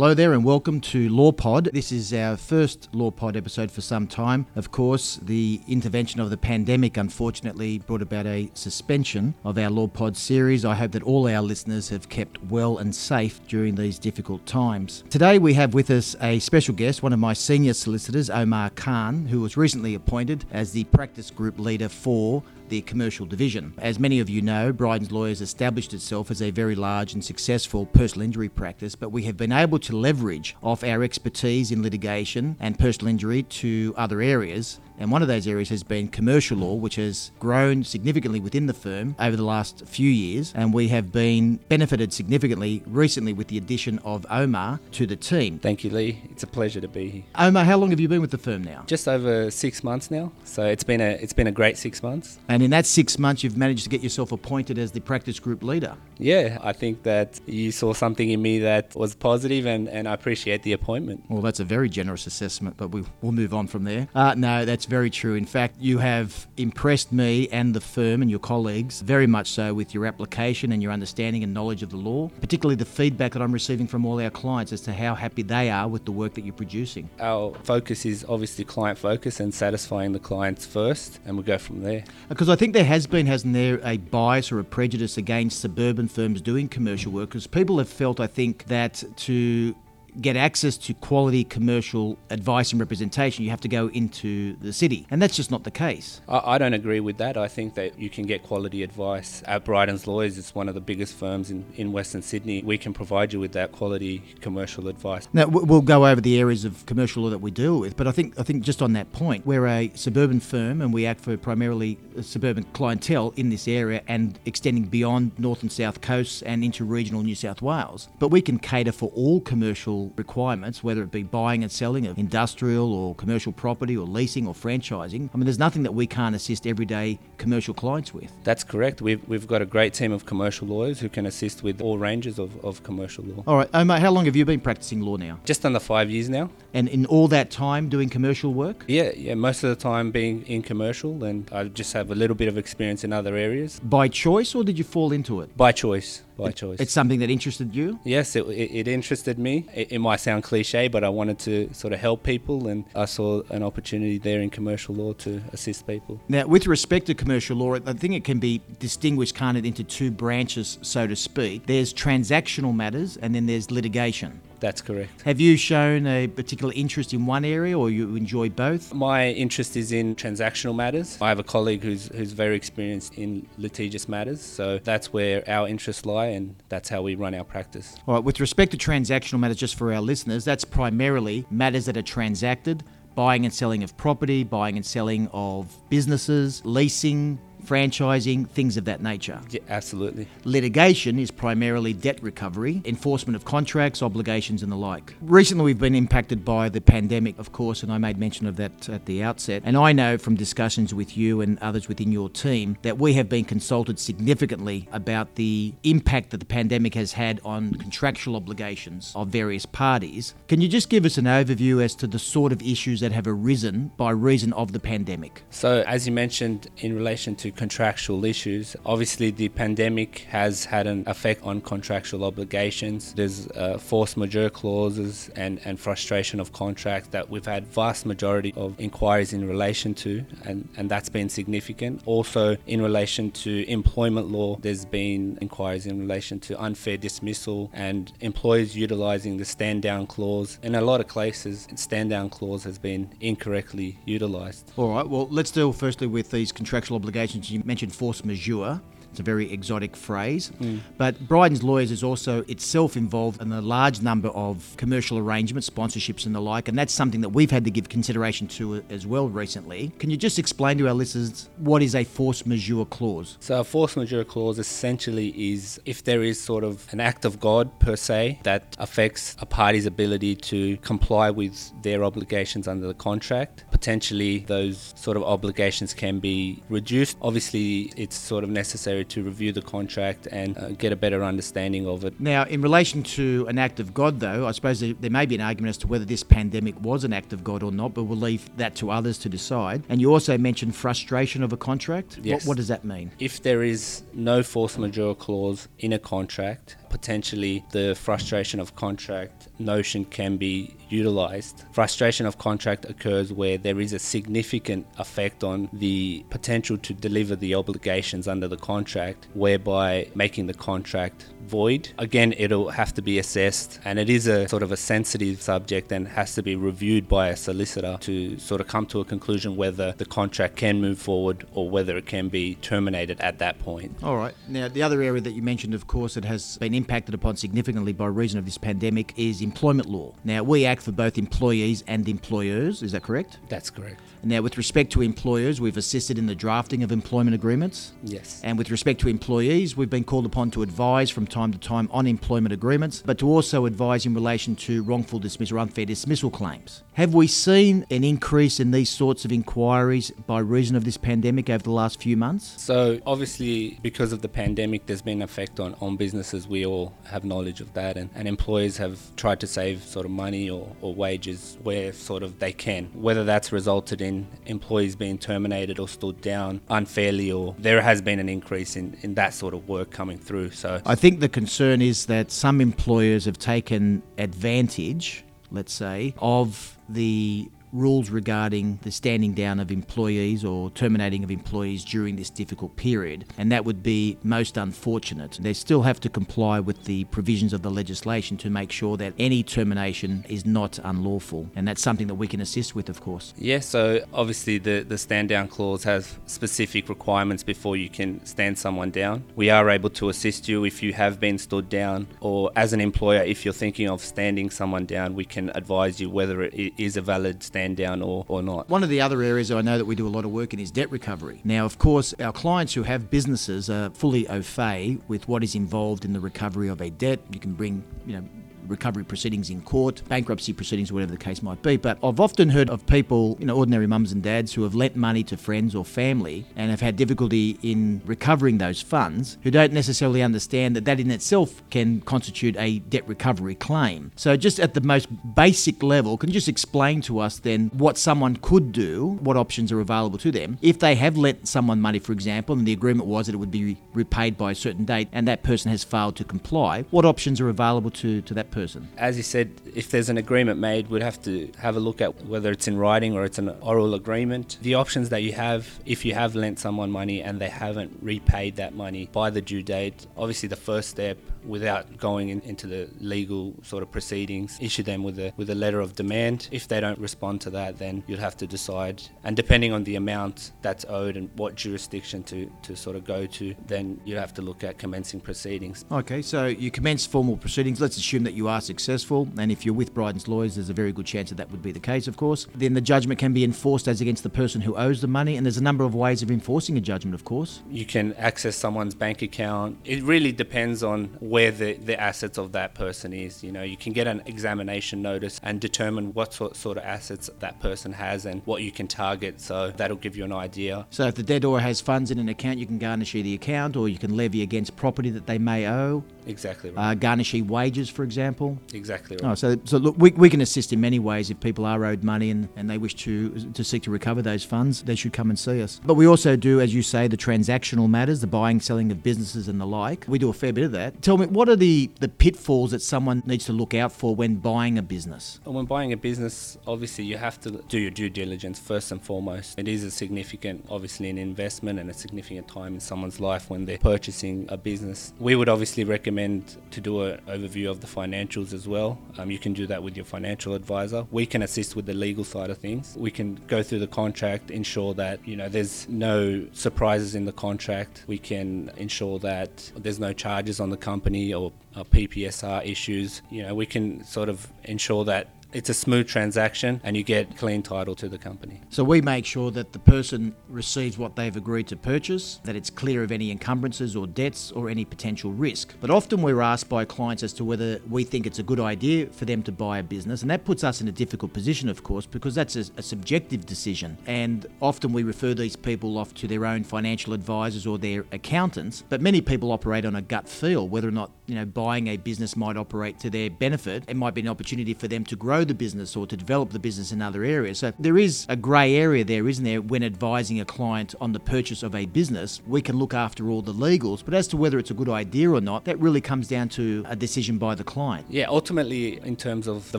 Hello there and welcome to Law Pod. This is our first Law Pod episode for some time. Of course, the intervention of the pandemic unfortunately brought about a suspension of our Law Pod series. I hope that all our listeners have kept well and safe during these difficult times. Today we have with us a special guest, one of my senior solicitors, Omar Khan, who was recently appointed as the practice group leader for the commercial division. As many of you know, Bryden's Lawyers established itself as a very large and successful personal injury practice, but we have been able to leverage off our expertise in litigation and personal injury to other areas and one of those areas has been commercial law, which has grown significantly within the firm over the last few years. And we have been benefited significantly recently with the addition of Omar to the team. Thank you, Lee. It's a pleasure to be here. Omar, how long have you been with the firm now? Just over six months now. So it's been a it's been a great six months. And in that six months, you've managed to get yourself appointed as the practice group leader. Yeah, I think that you saw something in me that was positive, and, and I appreciate the appointment. Well, that's a very generous assessment, but we, we'll move on from there. Uh, no, that's very true. In fact, you have impressed me and the firm and your colleagues very much so with your application and your understanding and knowledge of the law, particularly the feedback that I'm receiving from all our clients as to how happy they are with the work that you're producing. Our focus is obviously client focus and satisfying the clients first, and we'll go from there. Uh, because I think there has been, hasn't there, a bias or a prejudice against suburban firms doing commercial work because people have felt, I think, that to get access to quality commercial advice and representation, you have to go into the city. And that's just not the case. I, I don't agree with that. I think that you can get quality advice at Bryden's Lawyers. It's one of the biggest firms in, in Western Sydney. We can provide you with that quality commercial advice. Now, we'll go over the areas of commercial law that we deal with, but I think, I think just on that point, we're a suburban firm and we act for primarily suburban clientele in this area and extending beyond North and South coasts and into regional New South Wales. But we can cater for all commercial requirements, whether it be buying and selling of industrial or commercial property or leasing or franchising. I mean, there's nothing that we can't assist everyday commercial clients with. That's correct. We've, we've got a great team of commercial lawyers who can assist with all ranges of, of commercial law. All right, Omar, how long have you been practicing law now? Just under five years now. And in all that time doing commercial work? Yeah, yeah, most of the time being in commercial, and I just have a little bit of experience in other areas. By choice, or did you fall into it? By choice by choice. It's something that interested you? Yes, it, it, it interested me. It, it, might sound cliche, but I wanted to sort of help people, and I saw an opportunity there in commercial law to assist people. Now, with respect to commercial law, I think it can be distinguished kind of into two branches, so to speak. There's transactional matters, and then there's litigation. That's correct. Have you shown a particular interest in one area or you enjoy both? My interest is in transactional matters. I have a colleague who's, who's very experienced in litigious matters, so that's where our interests lie and that's how we run our practice. All right, with respect to transactional matters, just for our listeners, that's primarily matters that are transacted buying and selling of property, buying and selling of businesses, leasing, franchising, things of that nature. Yeah, absolutely. Litigation is primarily debt recovery, enforcement of contracts, obligations, and the like. Recently, we've been impacted by the pandemic, of course, and I made mention of that at the outset. And I know from discussions with you and others within your team that we have been consulted significantly about the impact that the pandemic has had on contractual obligations of various parties. Can you just give us an overview as to the sort of issues that have arisen by reason of the pandemic? So, as you mentioned, in relation to contractual issues. Obviously, the pandemic has had an effect on contractual obligations. There's uh, force majeure clauses and, and frustration of contracts that we've had vast majority of inquiries in relation to, and, and that's been significant. Also, in relation to employment law, there's been inquiries in relation to unfair dismissal and employers utilizing the stand down clause. In a lot of cases, stand down clause has been incorrectly utilized. All right, well, let's deal firstly with these contractual obligations you mentioned force majeure. It's a very exotic phrase. Mm. But Bryden's Lawyers is also itself involved in a large number of commercial arrangements, sponsorships, and the like. And that's something that we've had to give consideration to as well recently. Can you just explain to our listeners what is a force majeure clause? So, a force majeure clause essentially is if there is sort of an act of God per se that affects a party's ability to comply with their obligations under the contract, potentially those sort of obligations can be reduced. Obviously, it's sort of necessary to review the contract and uh, get a better understanding of it. Now, in relation to an act of God, though, I suppose there, there may be an argument as to whether this pandemic was an act of God or not, but we'll leave that to others to decide. And you also mentioned frustration of a contract. Yes. What, what does that mean? If there is no force majeure clause in a contract, potentially the frustration of contract notion can be utilized. Frustration of contract occurs where there is a significant effect on the potential to deliver the obligations under the contract, whereby making the contract void. Again, it'll have to be assessed, and it is a sort of a sensitive subject and has to be reviewed by a solicitor to sort of come to a conclusion whether the contract can move forward or whether it can be terminated at that point. All right. Now, the other area that you mentioned, of course, it has been impacted upon significantly by reason of this pandemic is employment law. Now, we act for both employees and employers, is that correct? That's correct. Now, with respect to employers, we've assisted in the drafting of employment agreements. Yes. And with respect to employees, we've been called upon to advise from time to time on employment agreements, but to also advise in relation to wrongful dismissal or unfair dismissal claims. Have we seen an increase in these sorts of inquiries by reason of this pandemic over the last few months? So, obviously, because of the pandemic, there's been an effect on, on businesses. We all have knowledge of that, and, and employers have tried to save sort of money or, or wages where sort of they can, whether that's resulted in employees being terminated or stood down unfairly, or there has been an increase in, in that sort of work coming through. So, I think the concern is that some employers have taken advantage, let's say, of the rules regarding the standing down of employees or terminating of employees during this difficult period, and that would be most unfortunate. They still have to comply with the provisions of the legislation to make sure that any termination is not unlawful, and that's something that we can assist with, of course. Yeah, so obviously the, the stand down clause has specific requirements before you can stand someone down. We are able to assist you if you have been stood down, or as an employer, if you're thinking of standing someone down, we can advise you whether it is a valid stand down or, or not. One of the other areas I know that we do a lot of work in is debt recovery. Now, of course, our clients who have businesses are fully au fait with what is involved in the recovery of a debt. You can bring, you know, recovery proceedings in court, bankruptcy proceedings, whatever the case might be. But I've often heard of people, you know, ordinary mums and dads who have lent money to friends or family and have had difficulty in recovering those funds who don't necessarily understand that that in itself can constitute a debt recovery claim. So, just at the most basic level, can you just explain to us then what someone could do, what options are available to them if they have lent someone money, for example, and the agreement was that it would be repaid by a certain date and that person has failed to comply? What options are available to, to that person? As you said, if there's an agreement made, we'd have to have a look at whether it's in writing or it's an oral agreement. The options that you have, if you have lent someone money and they haven't repaid that money by the due date, obviously the first step without going in, into the legal sort of proceedings, issue them with a with a letter of demand. If they don't respond to that, then you'll have to decide. And depending on the amount that's owed and what jurisdiction to, to sort of go to, then you have to look at commencing proceedings. Okay, so you commence formal proceedings. Let's assume that you are successful, and if you're with Bryden's lawyers, there's a very good chance that that would be the case, of course. Then the judgment can be enforced as against the person who owes the money, and there's a number of ways of enforcing a judgment, of course. You can access someone's bank account. It really depends on where the, the assets of that person is. You know, you can get an examination notice and determine what sort, sort of assets that person has and what you can target. So that'll give you an idea. So if the debtor has funds in an account, you can garnish the account, or you can levy against property that they may owe. Exactly right. Uh, wages, for example. exactly right. Oh, so so look, we, we can assist in many ways if people are owed money and, and they wish to to seek to recover those funds. They should come and see us. But we also do, as you say, the transactional matters, the buying, selling of businesses and the like. We do a fair bit of that. Tell me, what are the the pitfalls that someone needs to look out for when buying a business? When buying a business, obviously you have to do your due diligence first and foremost. It is a significant, obviously, an investment and a significant time in someone's life when they're purchasing a business. We would obviously recommend to do an overview of the financials as well. Um, you can do that with your financial advisor. We can assist with the legal side of things. We can go through the contract, ensure that you know there's no surprises in the contract. We can ensure that there's no charges on the company or uh, PPSR issues. You know, we can sort of ensure that it's a smooth transaction and you get clean title to the company. So we make sure that the person receives what they've agreed to purchase, that it's clear of any encumbrances or debts or any potential risk. But often we're asked by clients as to whether we think it's a good idea for them to buy a business, and that puts us in a difficult position, of course, because that's a, a subjective decision. And often we refer these people off to their own financial advisors or their accountants. But many people operate on a gut feel whether or not you know buying a business might operate to their benefit. It might be an opportunity for them to grow grow the business or to develop the business in other areas. So there is a grey area there, isn't there, when advising a client on the purchase of a business. We can look after all the legals, but as to whether it's a good idea or not, that really comes down to a decision by the client. Yeah, ultimately, in terms of the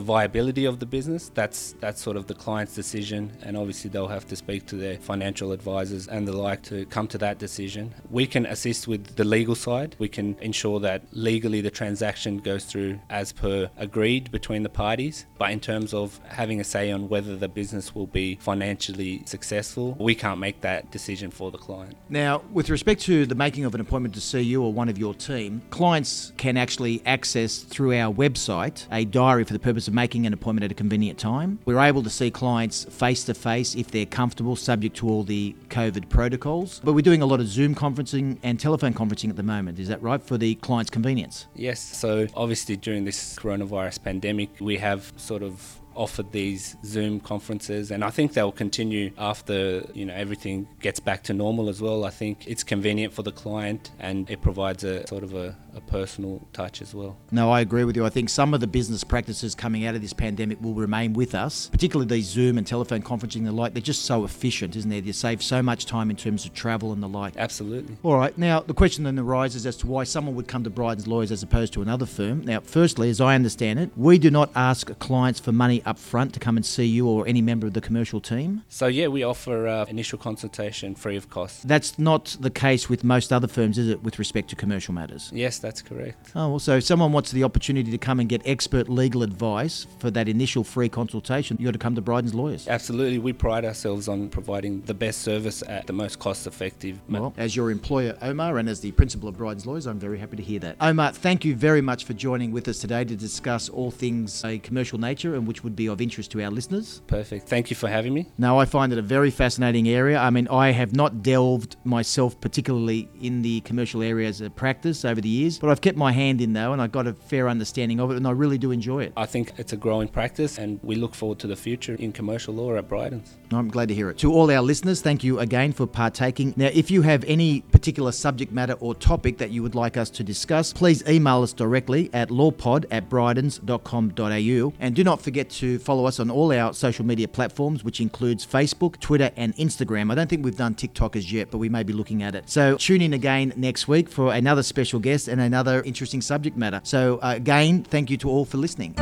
viability of the business, that's that's sort of the client's decision, and obviously they'll have to speak to their financial advisors and the like to come to that decision. We can assist with the legal side. We can ensure that legally the transaction goes through as per agreed between the parties. But in terms of having a say on whether the business will be financially successful, we can't make that decision for the client. Now, with respect to the making of an appointment to see you or one of your team, clients can actually access through our website a diary for the purpose of making an appointment at a convenient time. We're able to see clients face to face if they're comfortable, subject to all the COVID protocols. But we're doing a lot of Zoom conferencing and telephone conferencing at the moment. Is that right for the client's convenience? Yes. So obviously during this coronavirus pandemic, we have sort of offered these Zoom conferences, and I think they'll continue after you know everything gets back to normal as well. I think it's convenient for the client, and it provides a sort of a, a personal touch as well. No, I agree with you. I think some of the business practices coming out of this pandemic will remain with us, particularly these Zoom and telephone conferencing and the like. They're just so efficient, isn't they? They save so much time in terms of travel and the like. Absolutely. All right. Now, the question then arises as to why someone would come to Bryden's Lawyers as opposed to another firm. Now, firstly, as I understand it, we do not ask clients for money up front to come and see you or any member of the commercial team? So, yeah, we offer uh, initial consultation free of cost. That's not the case with most other firms, is it, with respect to commercial matters? Yes, that's correct. Oh, well, so if someone wants the opportunity to come and get expert legal advice for that initial free consultation, you've got to come to Bryden's Lawyers. Absolutely. We pride ourselves on providing the best service at the most cost effective. Well, as your employer, Omar, and as the principal of Bryden's Lawyers, I'm very happy to hear that. Omar, thank you very much for joining with us today to discuss all things a commercial nature and which would be of interest to our listeners. Perfect. Thank you for having me. Now, I find it a very fascinating area. I mean, I have not delved myself particularly in the commercial area as a practice over the years, but I've kept my hand in though, and I've got a fair understanding of it, and I really do enjoy it. I think it's a growing practice, and we look forward to the future in commercial law at Bryden's. I'm glad to hear it. To all our listeners, thank you again for partaking. Now, if you have any particular subject matter or topic that you would like us to discuss, please email us directly at lawpod at brydens.com.au, and do not forget to follow follow us on all our social media platforms, which includes Facebook, Twitter, and Instagram. I don't think we've done TikTok as yet, but we may be looking at it. So tune in again next week for another special guest and another interesting subject matter. So, uh, again, thank you to all for listening.